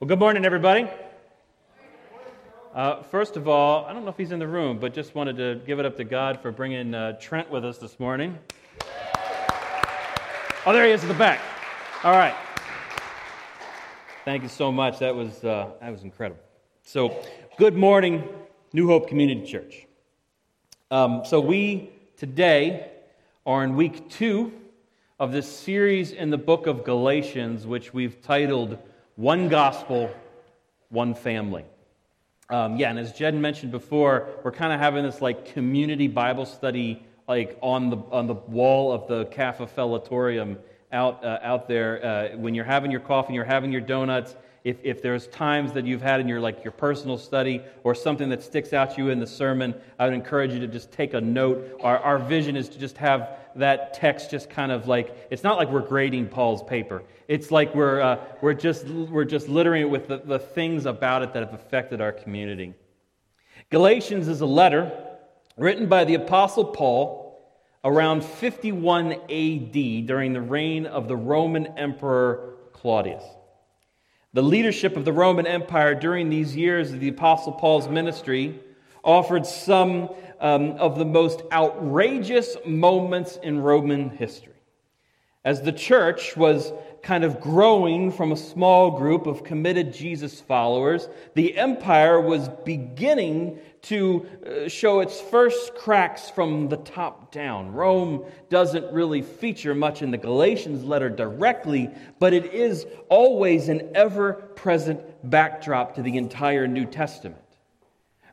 Well, good morning, everybody. Uh, first of all, I don't know if he's in the room, but just wanted to give it up to God for bringing uh, Trent with us this morning. Oh, there he is at the back. All right. Thank you so much. That was, uh, that was incredible. So, good morning, New Hope Community Church. Um, so, we today are in week two of this series in the book of Galatians, which we've titled one gospel, one family. Um, yeah, and as Jed mentioned before, we're kind of having this like community Bible study like on the on the wall of the cafetellatorium out uh, out there uh, when you're having your coffee, you're having your donuts. If, if there's times that you've had in your like your personal study or something that sticks out to you in the sermon, I would encourage you to just take a note. Our, our vision is to just have that text just kind of like it's not like we're grading Paul's paper. It's like we're, uh, we're, just, we're just littering it with the, the things about it that have affected our community. Galatians is a letter written by the Apostle Paul around 51 AD during the reign of the Roman Emperor Claudius. The leadership of the Roman Empire during these years of the Apostle Paul's ministry offered some um, of the most outrageous moments in Roman history. As the church was kind of growing from a small group of committed Jesus followers, the empire was beginning to uh, show its first cracks from the top down. Rome doesn't really feature much in the Galatians letter directly, but it is always an ever present backdrop to the entire New Testament.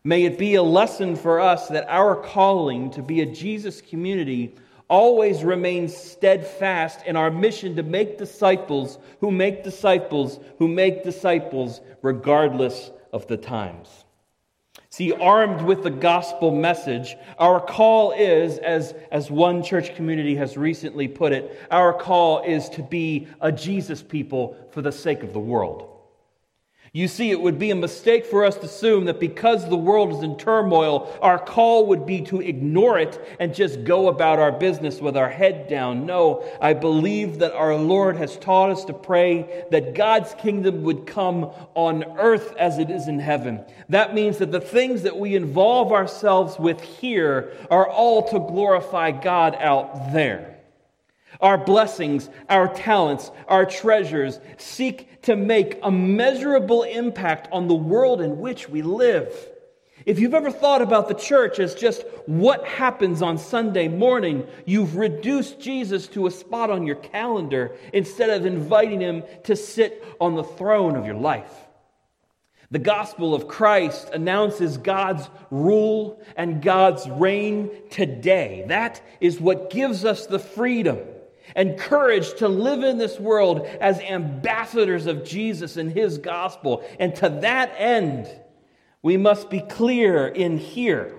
May it be a lesson for us that our calling to be a Jesus community always remains steadfast in our mission to make disciples who make disciples who make disciples regardless of the times. See, armed with the gospel message, our call is, as, as one church community has recently put it, our call is to be a Jesus people for the sake of the world. You see, it would be a mistake for us to assume that because the world is in turmoil, our call would be to ignore it and just go about our business with our head down. No, I believe that our Lord has taught us to pray that God's kingdom would come on earth as it is in heaven. That means that the things that we involve ourselves with here are all to glorify God out there. Our blessings, our talents, our treasures seek to make a measurable impact on the world in which we live. If you've ever thought about the church as just what happens on Sunday morning, you've reduced Jesus to a spot on your calendar instead of inviting him to sit on the throne of your life. The gospel of Christ announces God's rule and God's reign today. That is what gives us the freedom and courage to live in this world as ambassadors of Jesus and his gospel. And to that end, we must be clear in here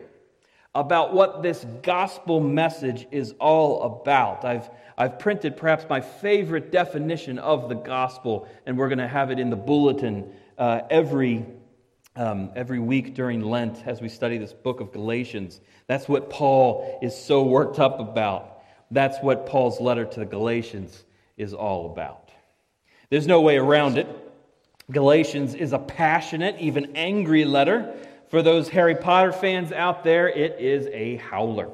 about what this gospel message is all about. I've, I've printed perhaps my favorite definition of the gospel, and we're going to have it in the bulletin uh, every, um, every week during Lent as we study this book of Galatians. That's what Paul is so worked up about. That's what Paul's letter to the Galatians is all about. There's no way around it. Galatians is a passionate, even angry letter. For those Harry Potter fans out there, it is a howler.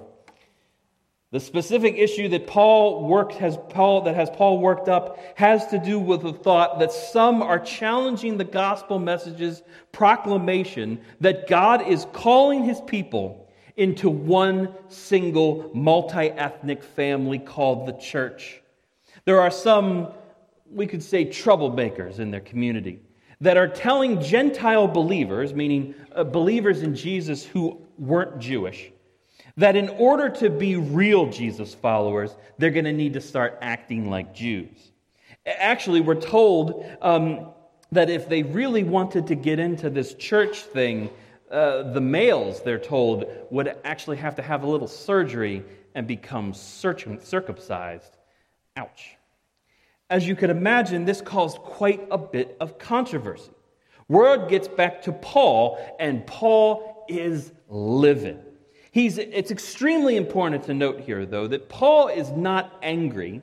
The specific issue that Paul worked has Paul that has Paul worked up has to do with the thought that some are challenging the gospel message's proclamation that God is calling his people into one single multi ethnic family called the church. There are some, we could say, troublemakers in their community that are telling Gentile believers, meaning uh, believers in Jesus who weren't Jewish, that in order to be real Jesus followers, they're going to need to start acting like Jews. Actually, we're told um, that if they really wanted to get into this church thing, uh, the males, they're told, would actually have to have a little surgery and become circumcised. Ouch. As you can imagine, this caused quite a bit of controversy. Word gets back to Paul, and Paul is livid. He's, it's extremely important to note here, though, that Paul is not angry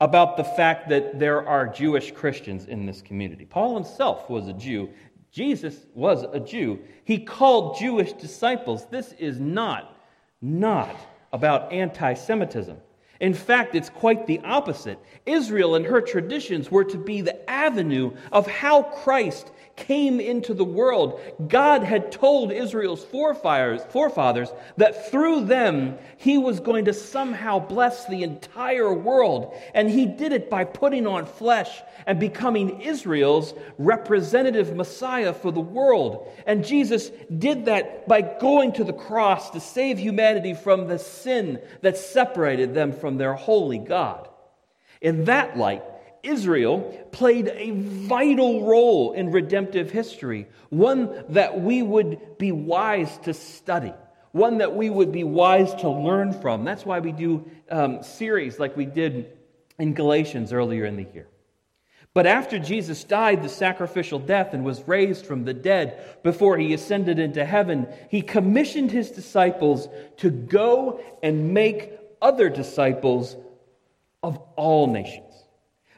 about the fact that there are Jewish Christians in this community. Paul himself was a Jew. Jesus was a Jew. He called Jewish disciples. This is not, not about anti Semitism. In fact, it's quite the opposite. Israel and her traditions were to be the avenue of how Christ came into the world. God had told Israel's forefathers, forefathers that through them he was going to somehow bless the entire world. And he did it by putting on flesh and becoming Israel's representative Messiah for the world. And Jesus did that by going to the cross to save humanity from the sin that separated them from their holy God. In that light, Israel played a vital role in redemptive history, one that we would be wise to study, one that we would be wise to learn from. That's why we do um, series like we did in Galatians earlier in the year. But after Jesus died the sacrificial death and was raised from the dead before he ascended into heaven, he commissioned his disciples to go and make other disciples of all nations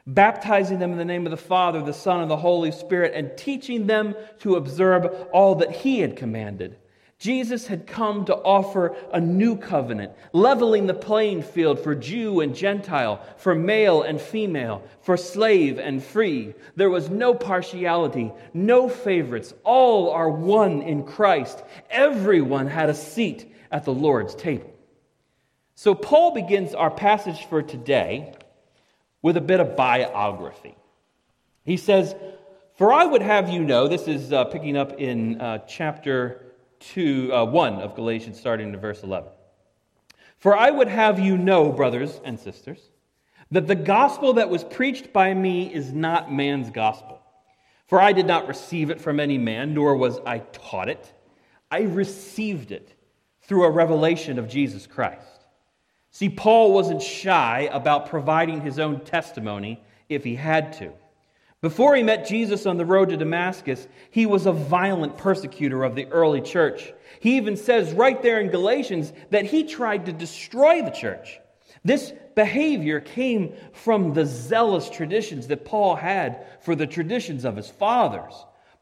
baptizing them in the name of the Father, the Son, and the Holy Spirit, and teaching them to observe all that He had commanded. Jesus had come to offer a new covenant, leveling the playing field for Jew and Gentile, for male and female, for slave and free. There was no partiality, no favorites. All are one in Christ. Everyone had a seat at the Lord's table. So, Paul begins our passage for today with a bit of biography. He says, For I would have you know, this is uh, picking up in uh, chapter two, uh, 1 of Galatians, starting in verse 11. For I would have you know, brothers and sisters, that the gospel that was preached by me is not man's gospel. For I did not receive it from any man, nor was I taught it. I received it through a revelation of Jesus Christ. See, Paul wasn't shy about providing his own testimony if he had to. Before he met Jesus on the road to Damascus, he was a violent persecutor of the early church. He even says right there in Galatians that he tried to destroy the church. This behavior came from the zealous traditions that Paul had for the traditions of his fathers.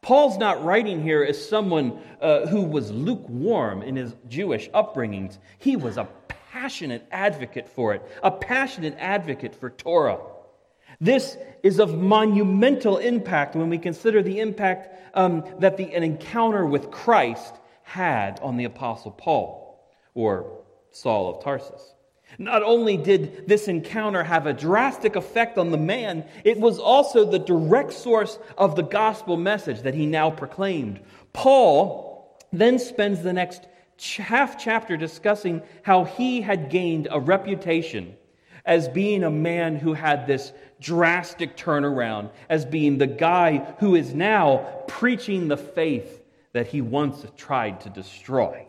Paul's not writing here as someone uh, who was lukewarm in his Jewish upbringings. He was a passionate advocate for it, a passionate advocate for Torah. This is of monumental impact when we consider the impact um, that the, an encounter with Christ had on the Apostle Paul, or Saul of Tarsus. Not only did this encounter have a drastic effect on the man, it was also the direct source of the gospel message that he now proclaimed. Paul then spends the next half chapter discussing how he had gained a reputation as being a man who had this drastic turnaround, as being the guy who is now preaching the faith that he once tried to destroy.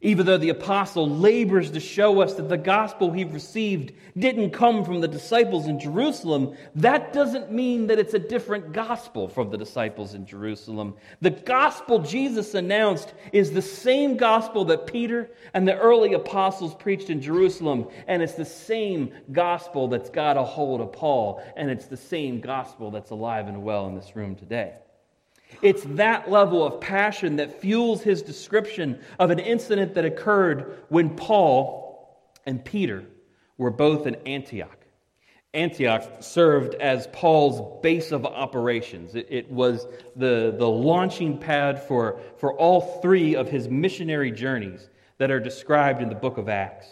Even though the apostle labors to show us that the gospel he received didn't come from the disciples in Jerusalem, that doesn't mean that it's a different gospel from the disciples in Jerusalem. The gospel Jesus announced is the same gospel that Peter and the early apostles preached in Jerusalem, and it's the same gospel that's got a hold of Paul, and it's the same gospel that's alive and well in this room today. It's that level of passion that fuels his description of an incident that occurred when Paul and Peter were both in Antioch. Antioch served as Paul's base of operations. It, it, was the, the launching pad for, for all three of his missionary journeys that are described in the book of Acts.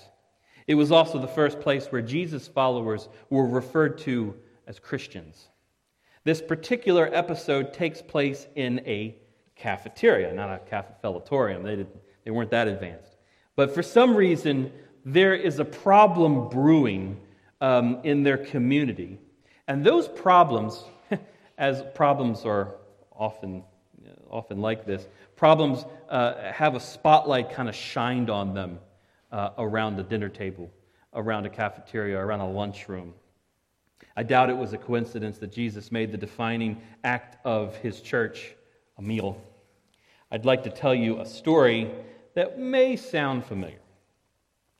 It was also the first place where Jesus' followers were referred to as Christians. This particular episode takes place in a cafeteria, not a cafetellatorium. They, didn't, they weren't that advanced. But for some reason, there is a problem brewing um, in their community. And those problems, as problems are often, often like this, problems uh, have a spotlight kind of shined on them uh, around the dinner table, around a cafeteria, around a lunchroom. I doubt it was a coincidence that Jesus made the defining act of his church a meal. I'd like to tell you a story that may sound familiar.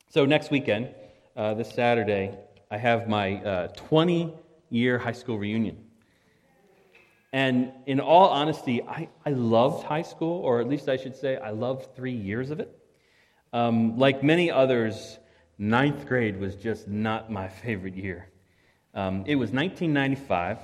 So, next weekend, uh, this Saturday, I have my 20 uh, year high school reunion. And in all honesty, I, I loved high school, or at least I should say, I loved three years of it. Um, like many others, ninth grade was just not my favorite year. Um, it was 1995,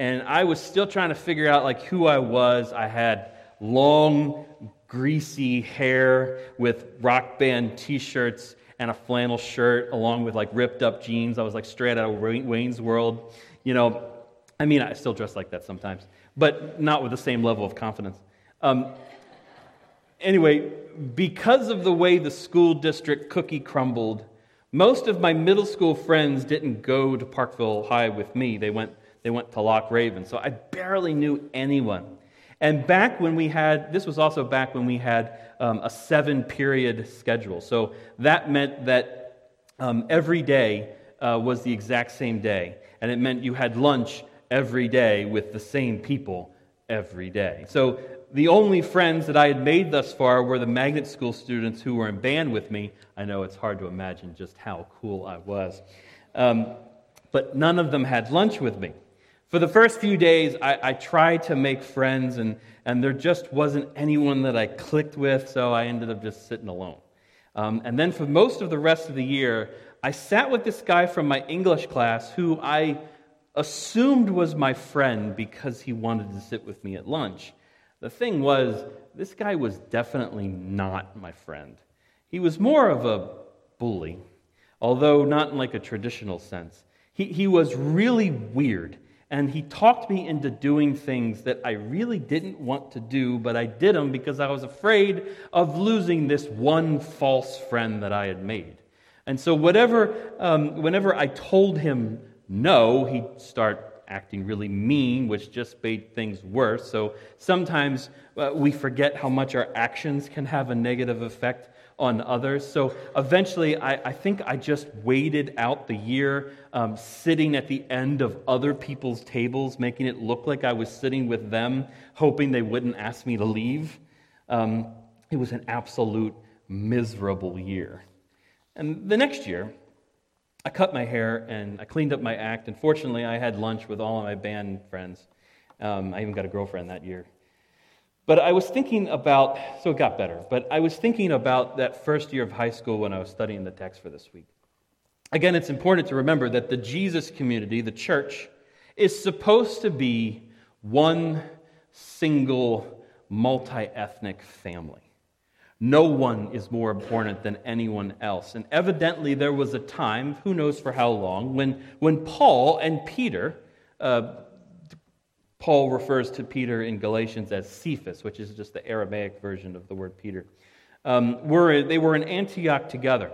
and I was still trying to figure out like who I was. I had long, greasy hair with rock band T-shirts and a flannel shirt, along with like ripped up jeans. I was like straight out of Wayne's World. You know, I mean, I still dress like that sometimes, but not with the same level of confidence. Um, anyway, because of the way the school district cookie crumbled, most of my middle school friends didn't go to Parkville High with me. They went, they went to Loch Raven. So I barely knew anyone. And back when we had, this was also back when we had um, a seven period schedule. So that meant that um, every day uh, was the exact same day. And it meant you had lunch every day with the same people every day. So the only friends that I had made thus far were the magnet school students who were in band with me. I know it's hard to imagine just how cool I was. Um, but none of them had lunch with me. For the first few days, I, I, tried to make friends, and, and there just wasn't anyone that I clicked with, so I ended up just sitting alone. Um, and then for most of the rest of the year, I sat with this guy from my English class who I assumed was my friend because he wanted to sit with me at lunch. The thing was, this guy was definitely not my friend. He was more of a bully, although not in like a traditional sense. He, he was really weird and he talked me into doing things that I really didn't want to do, but I did them because I was afraid of losing this one false friend that I had made. And so, whatever, um, whenever I told him no, he'd start acting really mean, which just made things worse. So, sometimes uh, we forget how much our actions can have a negative effect on others. So eventually, I, I think I just waited out the year um, sitting at the end of other people's tables, making it look like I was sitting with them, hoping they wouldn't ask me to leave. Um, it was an absolute miserable year. And the next year, I cut my hair and I cleaned up my act, and fortunately, I had lunch with all of my band friends. Um, I even got a girlfriend that year. But I was thinking about, so it got better, but I was thinking about that first year of high school when I was studying the text for this week. Again, it's important to remember that the Jesus community, the church, is supposed to be one single multi ethnic family. No one is more important than anyone else. And evidently, there was a time, who knows for how long, when, when Paul and Peter, uh, Paul refers to Peter in Galatians as Cephas, which is just the Aramaic version of the word Peter. Um, were, they were in Antioch together.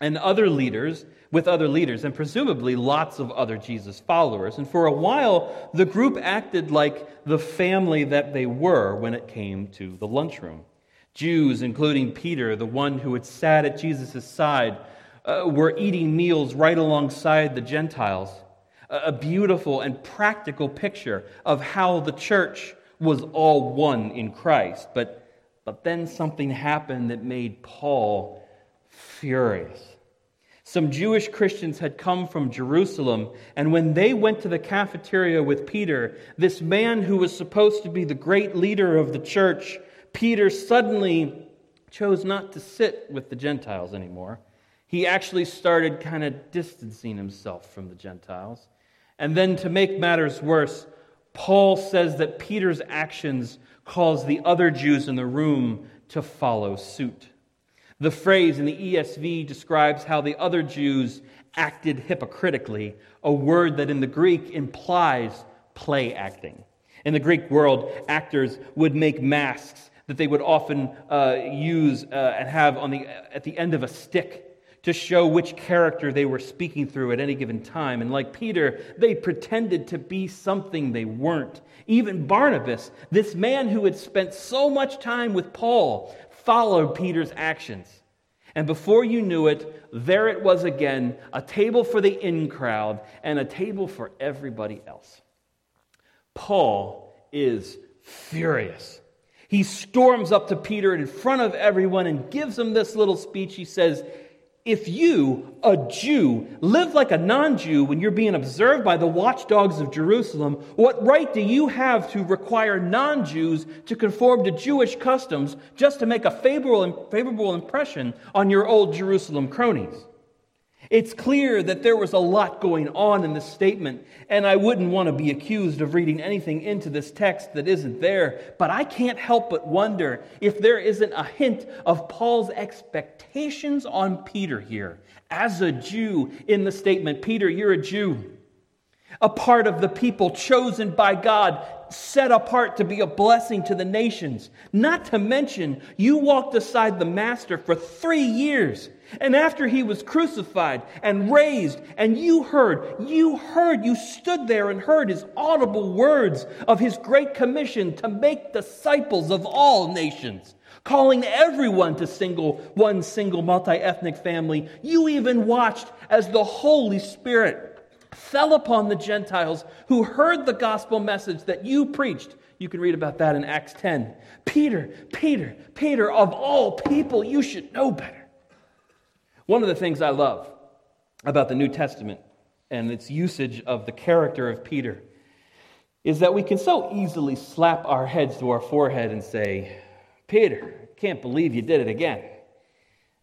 And other leaders, with other leaders, and presumably lots of other Jesus followers. And for a while, the group acted like the family that they were when it came to the lunchroom. Jews, including Peter, the one who had sat at Jesus' side, uh, were eating meals right alongside the Gentiles a beautiful and practical picture of how the church was all one in Christ. But, but then something happened that made Paul furious. Some Jewish Christians had come from Jerusalem, and when they went to the cafeteria with Peter, this man who was supposed to be the great leader of the church, Peter suddenly chose not to sit with the Gentiles anymore. He actually started kind of distancing himself from the Gentiles. And then to make matters worse, Paul says that Peter's actions caused the other Jews in the room to follow suit. The phrase in the ESV describes how the other Jews acted hypocritically, a word that in the Greek implies play acting. In the Greek world, actors would make masks that they would often uh, use uh, and have on the, at the end of a stick to show which character they were speaking through at any given time. And like Peter, they pretended to be something they weren't. Even Barnabas, this man who had spent so much time with Paul, followed Peter's actions. And before you knew it, there it was again a table for the in crowd and a table for everybody else. Paul is furious. He storms up to Peter in front of everyone and gives him this little speech. He says, If you, a Jew, live like a non Jew when you're being observed by the watchdogs of Jerusalem, what right do you have to require non Jews to conform to Jewish customs just to make a favorable, favorable impression on your old Jerusalem cronies? It's clear that there was a lot going on in this statement, and I wouldn't want to be accused of reading anything into this text that isn't there, but I can't help but wonder if there isn't a hint of Paul's expectations on Peter here. As a Jew, in the statement, Peter, you're a Jew, a part of the people chosen by God, set apart to be a blessing to the nations. Not to mention, you walked aside the Master for three years and after he was crucified and raised, and you heard, you heard, you stood there and heard his audible words of his great commission to make disciples of all nations, calling everyone to single, one single multi ethnic family. You even watched as the Holy Spirit fell upon the Gentiles who heard the gospel message that you preached. You can read about that in Acts 10. Peter, Peter, Peter, of all people, you should know better. One of the things I love about the New Testament and its usage of the character of Peter is that we can so easily slap our heads to our forehead and say, Peter, I can't believe you did it again.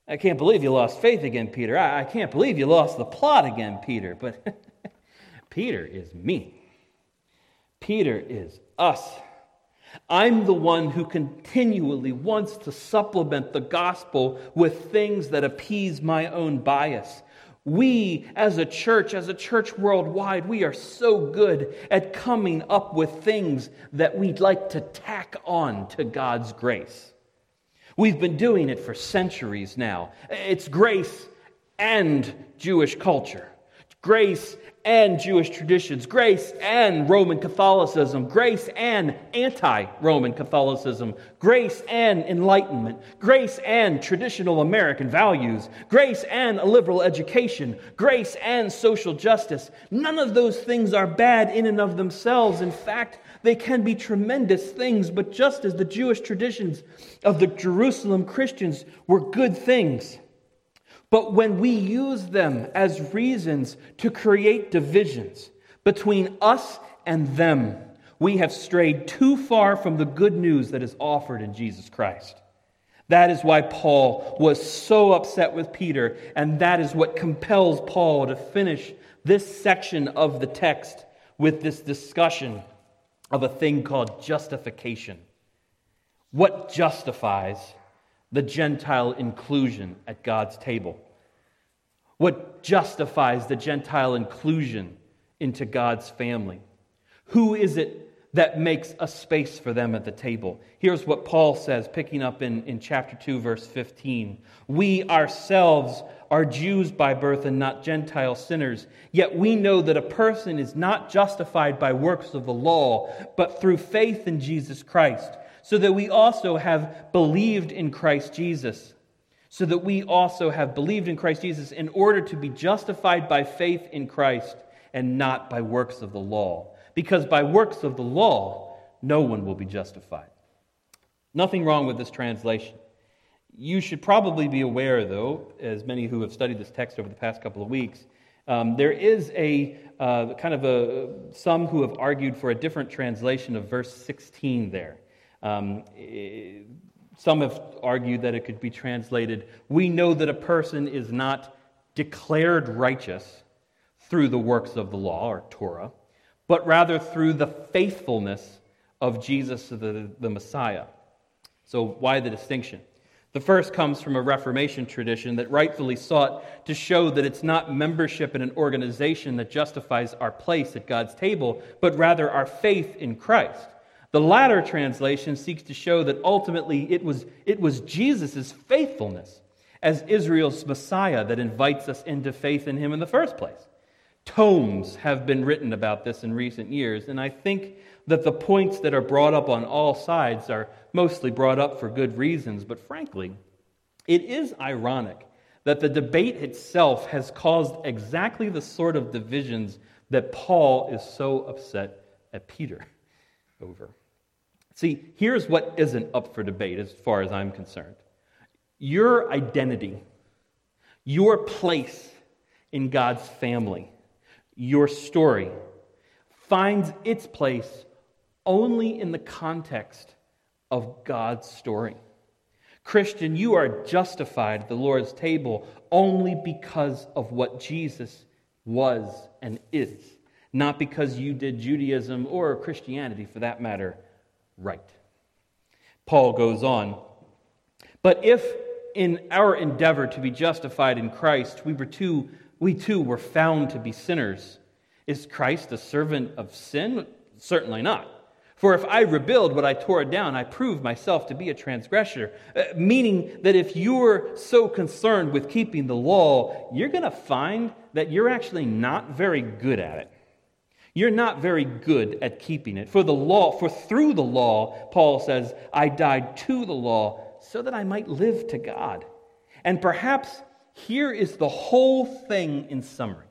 I can't believe you lost faith again, Peter. I, I can't believe you lost the plot again, Peter. But Peter is me. Peter is us. I'm the one who continually wants to supplement the gospel with things that appease my own bias. We, as a church, as a church worldwide, we are so good at coming up with things that we'd like to tack on to God's grace. We've been doing it for centuries now. It's grace and Jewish culture, grace and Jewish traditions, grace and Roman Catholicism, grace and anti Roman Catholicism, grace and Enlightenment, grace and traditional American values, grace and a liberal education, grace and social justice. None of those things are bad in and of themselves. In fact, they can be tremendous things, but just as the Jewish traditions of the Jerusalem Christians were good things, but when we use them as reasons to create divisions between us and them, we have strayed too far from the good news that is offered in Jesus Christ. That is why Paul was so upset with Peter, and that is what compels Paul to finish this section of the text with this discussion of a thing called justification. What justifies the Gentile inclusion at God's table? What justifies the Gentile inclusion into God's family? Who is it that makes a space for them at the table? Here's what Paul says, picking up in, in chapter 2, verse 15. We ourselves are Jews by birth and not Gentile sinners, yet we know that a person is not justified by works of the law, but through faith in Jesus Christ so that we also have believed in Christ Jesus, so that we also have believed in Christ Jesus in order to be justified by faith in Christ and not by works of the law. Because by works of the law, no one will be justified. Nothing wrong with this translation. You should probably be aware, though, as many who have studied this text over the past couple of weeks, um, there is a uh, kind of a some who have argued for a different translation of verse 16 there. Um, some have argued that it could be translated We know that a person is not declared righteous through the works of the law or Torah, but rather through the faithfulness of Jesus, the, the Messiah. So, why the distinction? The first comes from a Reformation tradition that rightfully sought to show that it's not membership in an organization that justifies our place at God's table, but rather our faith in Christ. The latter translation seeks to show that ultimately it was, it was Jesus' faithfulness as Israel's Messiah that invites us into faith in him in the first place. Tomes have been written about this in recent years, and I think that the points that are brought up on all sides are mostly brought up for good reasons, but frankly, it is ironic that the debate itself has caused exactly the sort of divisions that Paul is so upset at Peter over. See, here's what isn't up for debate as far as I'm concerned your identity, Your place in God's family, your story, finds its place only in the context of God's story. Christian, you are justified at the Lord's table only because of what Jesus was and is, not because you did Judaism or Christianity, for that matter, right. Paul goes on. But if in our endeavor to be justified in Christ, we, were too, we too were found to be sinners, is Christ a servant of sin? Certainly not. For if I rebuild what I tore down, I prove myself to be a transgressor. Uh, meaning that if you're so concerned with keeping the law, you're going to find that you're actually not very good at it. You're not very good at keeping it. For the law, for through the law, Paul says, I died to the law so that I might live to God. And perhaps here is the whole thing in summary.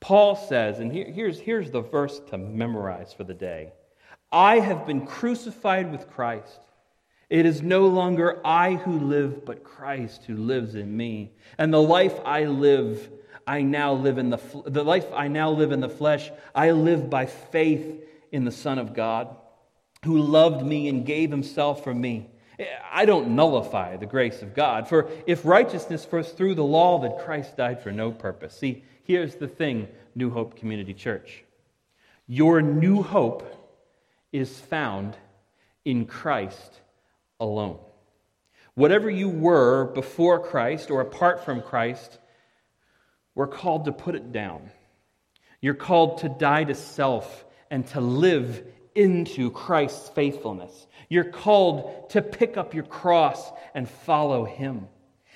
Paul says, and here, here's, here's the verse to memorize for the day I have been crucified with Christ. It is no longer I who live, but Christ who lives in me. And the life I live, I now live in the, the life I now live in the flesh, I live by faith in the Son of God, who loved me and gave himself for me. I don't nullify the grace of God, for if righteousness was through the law, then Christ died for no purpose. See, here's the thing, New Hope Community Church. Your new hope is found in Christ alone. Whatever you were before Christ or apart from Christ, we're called to put it down. You're called to die to self and to live into Christ's faithfulness. You're called to pick up your cross and follow Him.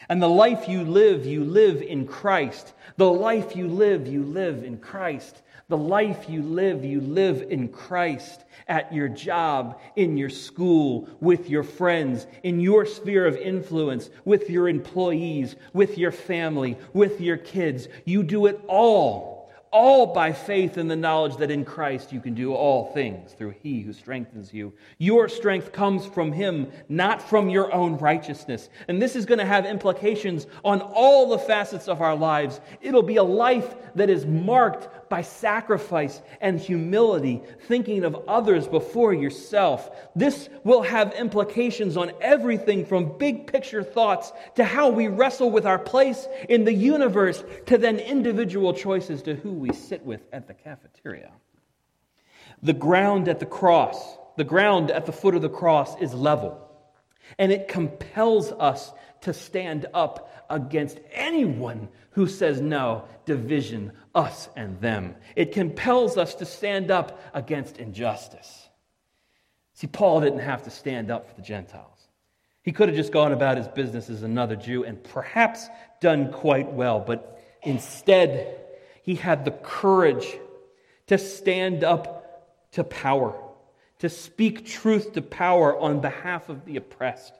And the life you live, you live in Christ. The life you live, you live in Christ. The life you live, you live in Christ at your job, in your school, with your friends, in your sphere of influence, with your employees, with your family, with your kids. You do it all all by faith in the knowledge that in Christ you can do all things through He who strengthens you. Your strength comes from Him, not from your own righteousness. And this is going to have implications on all the facets of our lives. It'll be a life that is marked by sacrifice and humility, thinking of others before yourself. This will have implications on everything from big picture thoughts to how we wrestle with our place in the universe to then individual choices to who we sit with at the cafeteria. The ground at the cross, the ground at the foot of the cross is level, and it compels us to stand up against anyone who says no, division, us and them. It compels us to stand up against injustice. See, Paul didn't have to stand up for the Gentiles. He could have just gone about his business as another Jew and perhaps done quite well, but instead, he had the courage to stand up to power, to speak truth to power on behalf of the oppressed.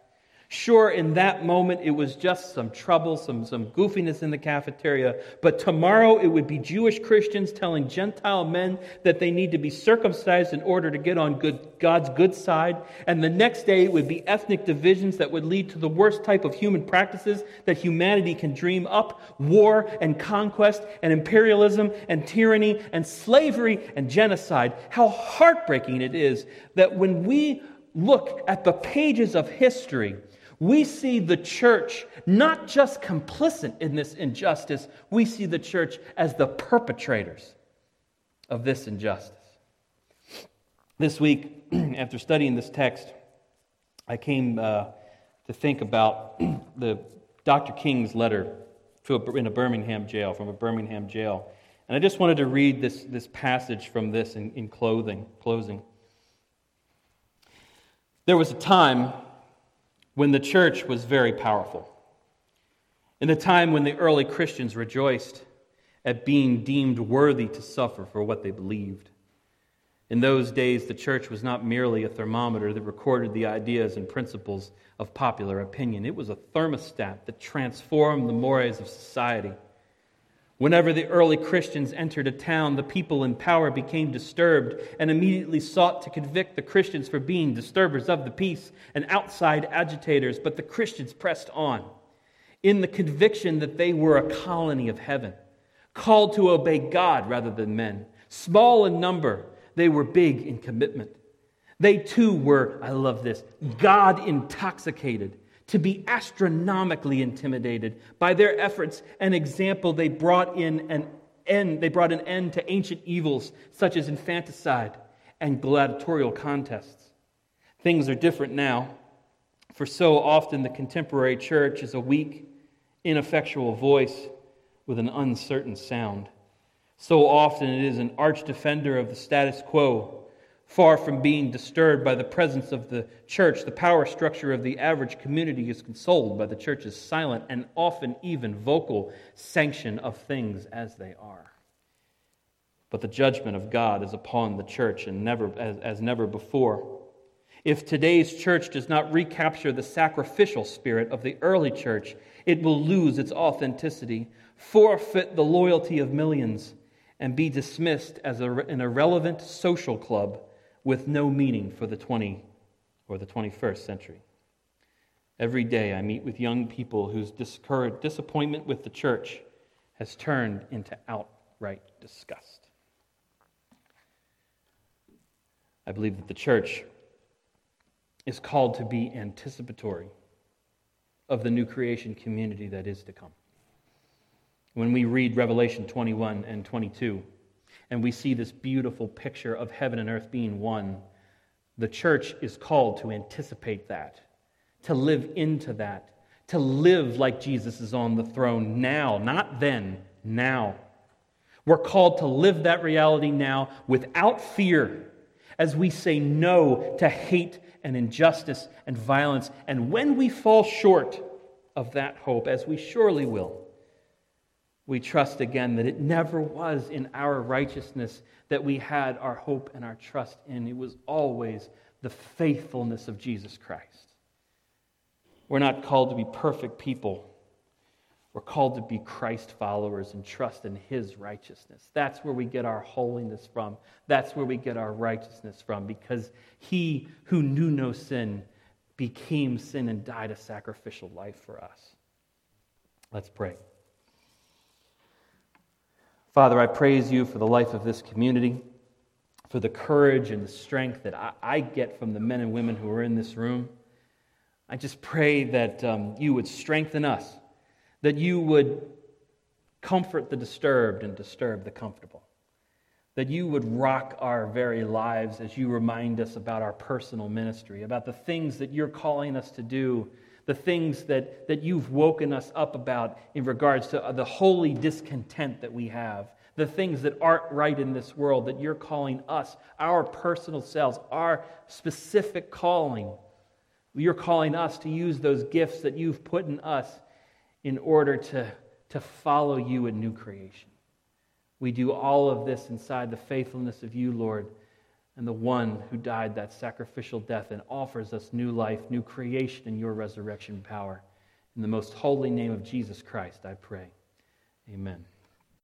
Sure, in that moment, it was just some trouble, some, some goofiness in the cafeteria. But tomorrow, it would be Jewish Christians telling Gentile men that they need to be circumcised in order to get on good, God's good side. And the next day, it would be ethnic divisions that would lead to the worst type of human practices that humanity can dream up war and conquest and imperialism and tyranny and slavery and genocide. How heartbreaking it is that when we look at the pages of history, we see the church not just complicit in this injustice, we see the church as the perpetrators of this injustice. This week, after studying this text, I came uh, to think about the Dr. King's letter to a, in a Birmingham jail, from a Birmingham jail. And I just wanted to read this, this passage from this in, in clothing, closing. There was a time when the church was very powerful. In the time when the early Christians rejoiced at being deemed worthy to suffer for what they believed. In those days, the church was not merely a thermometer that recorded the ideas and principles of popular opinion, it was a thermostat that transformed the mores of society. Whenever the early Christians entered a town, the people in power became disturbed and immediately sought to convict the Christians for being disturbers of the peace and outside agitators, but the Christians pressed on. in the conviction that they were a colony of heaven, called to obey God rather than men. Small in number, they were big in commitment. They too were, I love this, God intoxicated, to be astronomically intimidated by their efforts and example. They brought in an end, they brought an end to ancient evils such as infanticide and gladiatorial contests. Things are different now, for so often the contemporary church is a weak, ineffectual voice with an uncertain sound. So often it is an arch defender of the status quo Far from being disturbed by the presence of the church, the power structure of the average community is consoled by the church's silent and often even vocal sanction of things as they are. But the judgment of God is upon the church and never, as, as never before. If today's church does not recapture the sacrificial spirit of the early church, it will lose its authenticity, forfeit the loyalty of millions, and be dismissed as a, an irrelevant social club with no meaning for the 20 or the 21st century. Every day I meet with young people whose disappointment with the church has turned into outright disgust. I believe that the church is called to be anticipatory of the new creation community that is to come. When we read Revelation 21 and 22, and we see this beautiful picture of heaven and earth being one. The church is called to anticipate that, to live into that, to live like Jesus is on the throne now, not then, now. We're called to live that reality now without fear as we say no to hate and injustice and violence. And when we fall short of that hope, as we surely will, we trust again that it never was in our righteousness that we had our hope and our trust in. It was always the faithfulness of Jesus Christ. We're not called to be perfect people. We're called to be Christ followers and trust in His righteousness. That's where we get our holiness from. That's where we get our righteousness from because He who knew no sin became sin and died a sacrificial life for us. Let's pray. Father, I praise you for the life of this community, for the courage and the strength that I, I get from the men and women who are in this room. I just pray that um, you would strengthen us, that you would comfort the disturbed and disturb the comfortable, that you would rock our very lives as you remind us about our personal ministry, about the things that you're calling us to do the things that, that you've woken us up about in regards to uh, the holy discontent that we have, the things that aren't right in this world that you're calling us, our personal selves, our specific calling. You're calling us to use those gifts that you've put in us in order to, to follow you in new creation. We do all of this inside the faithfulness of you, Lord and the one who died that sacrificial death and offers us new life, new creation in your resurrection power. In the most holy name of Jesus Christ, I pray. Amen.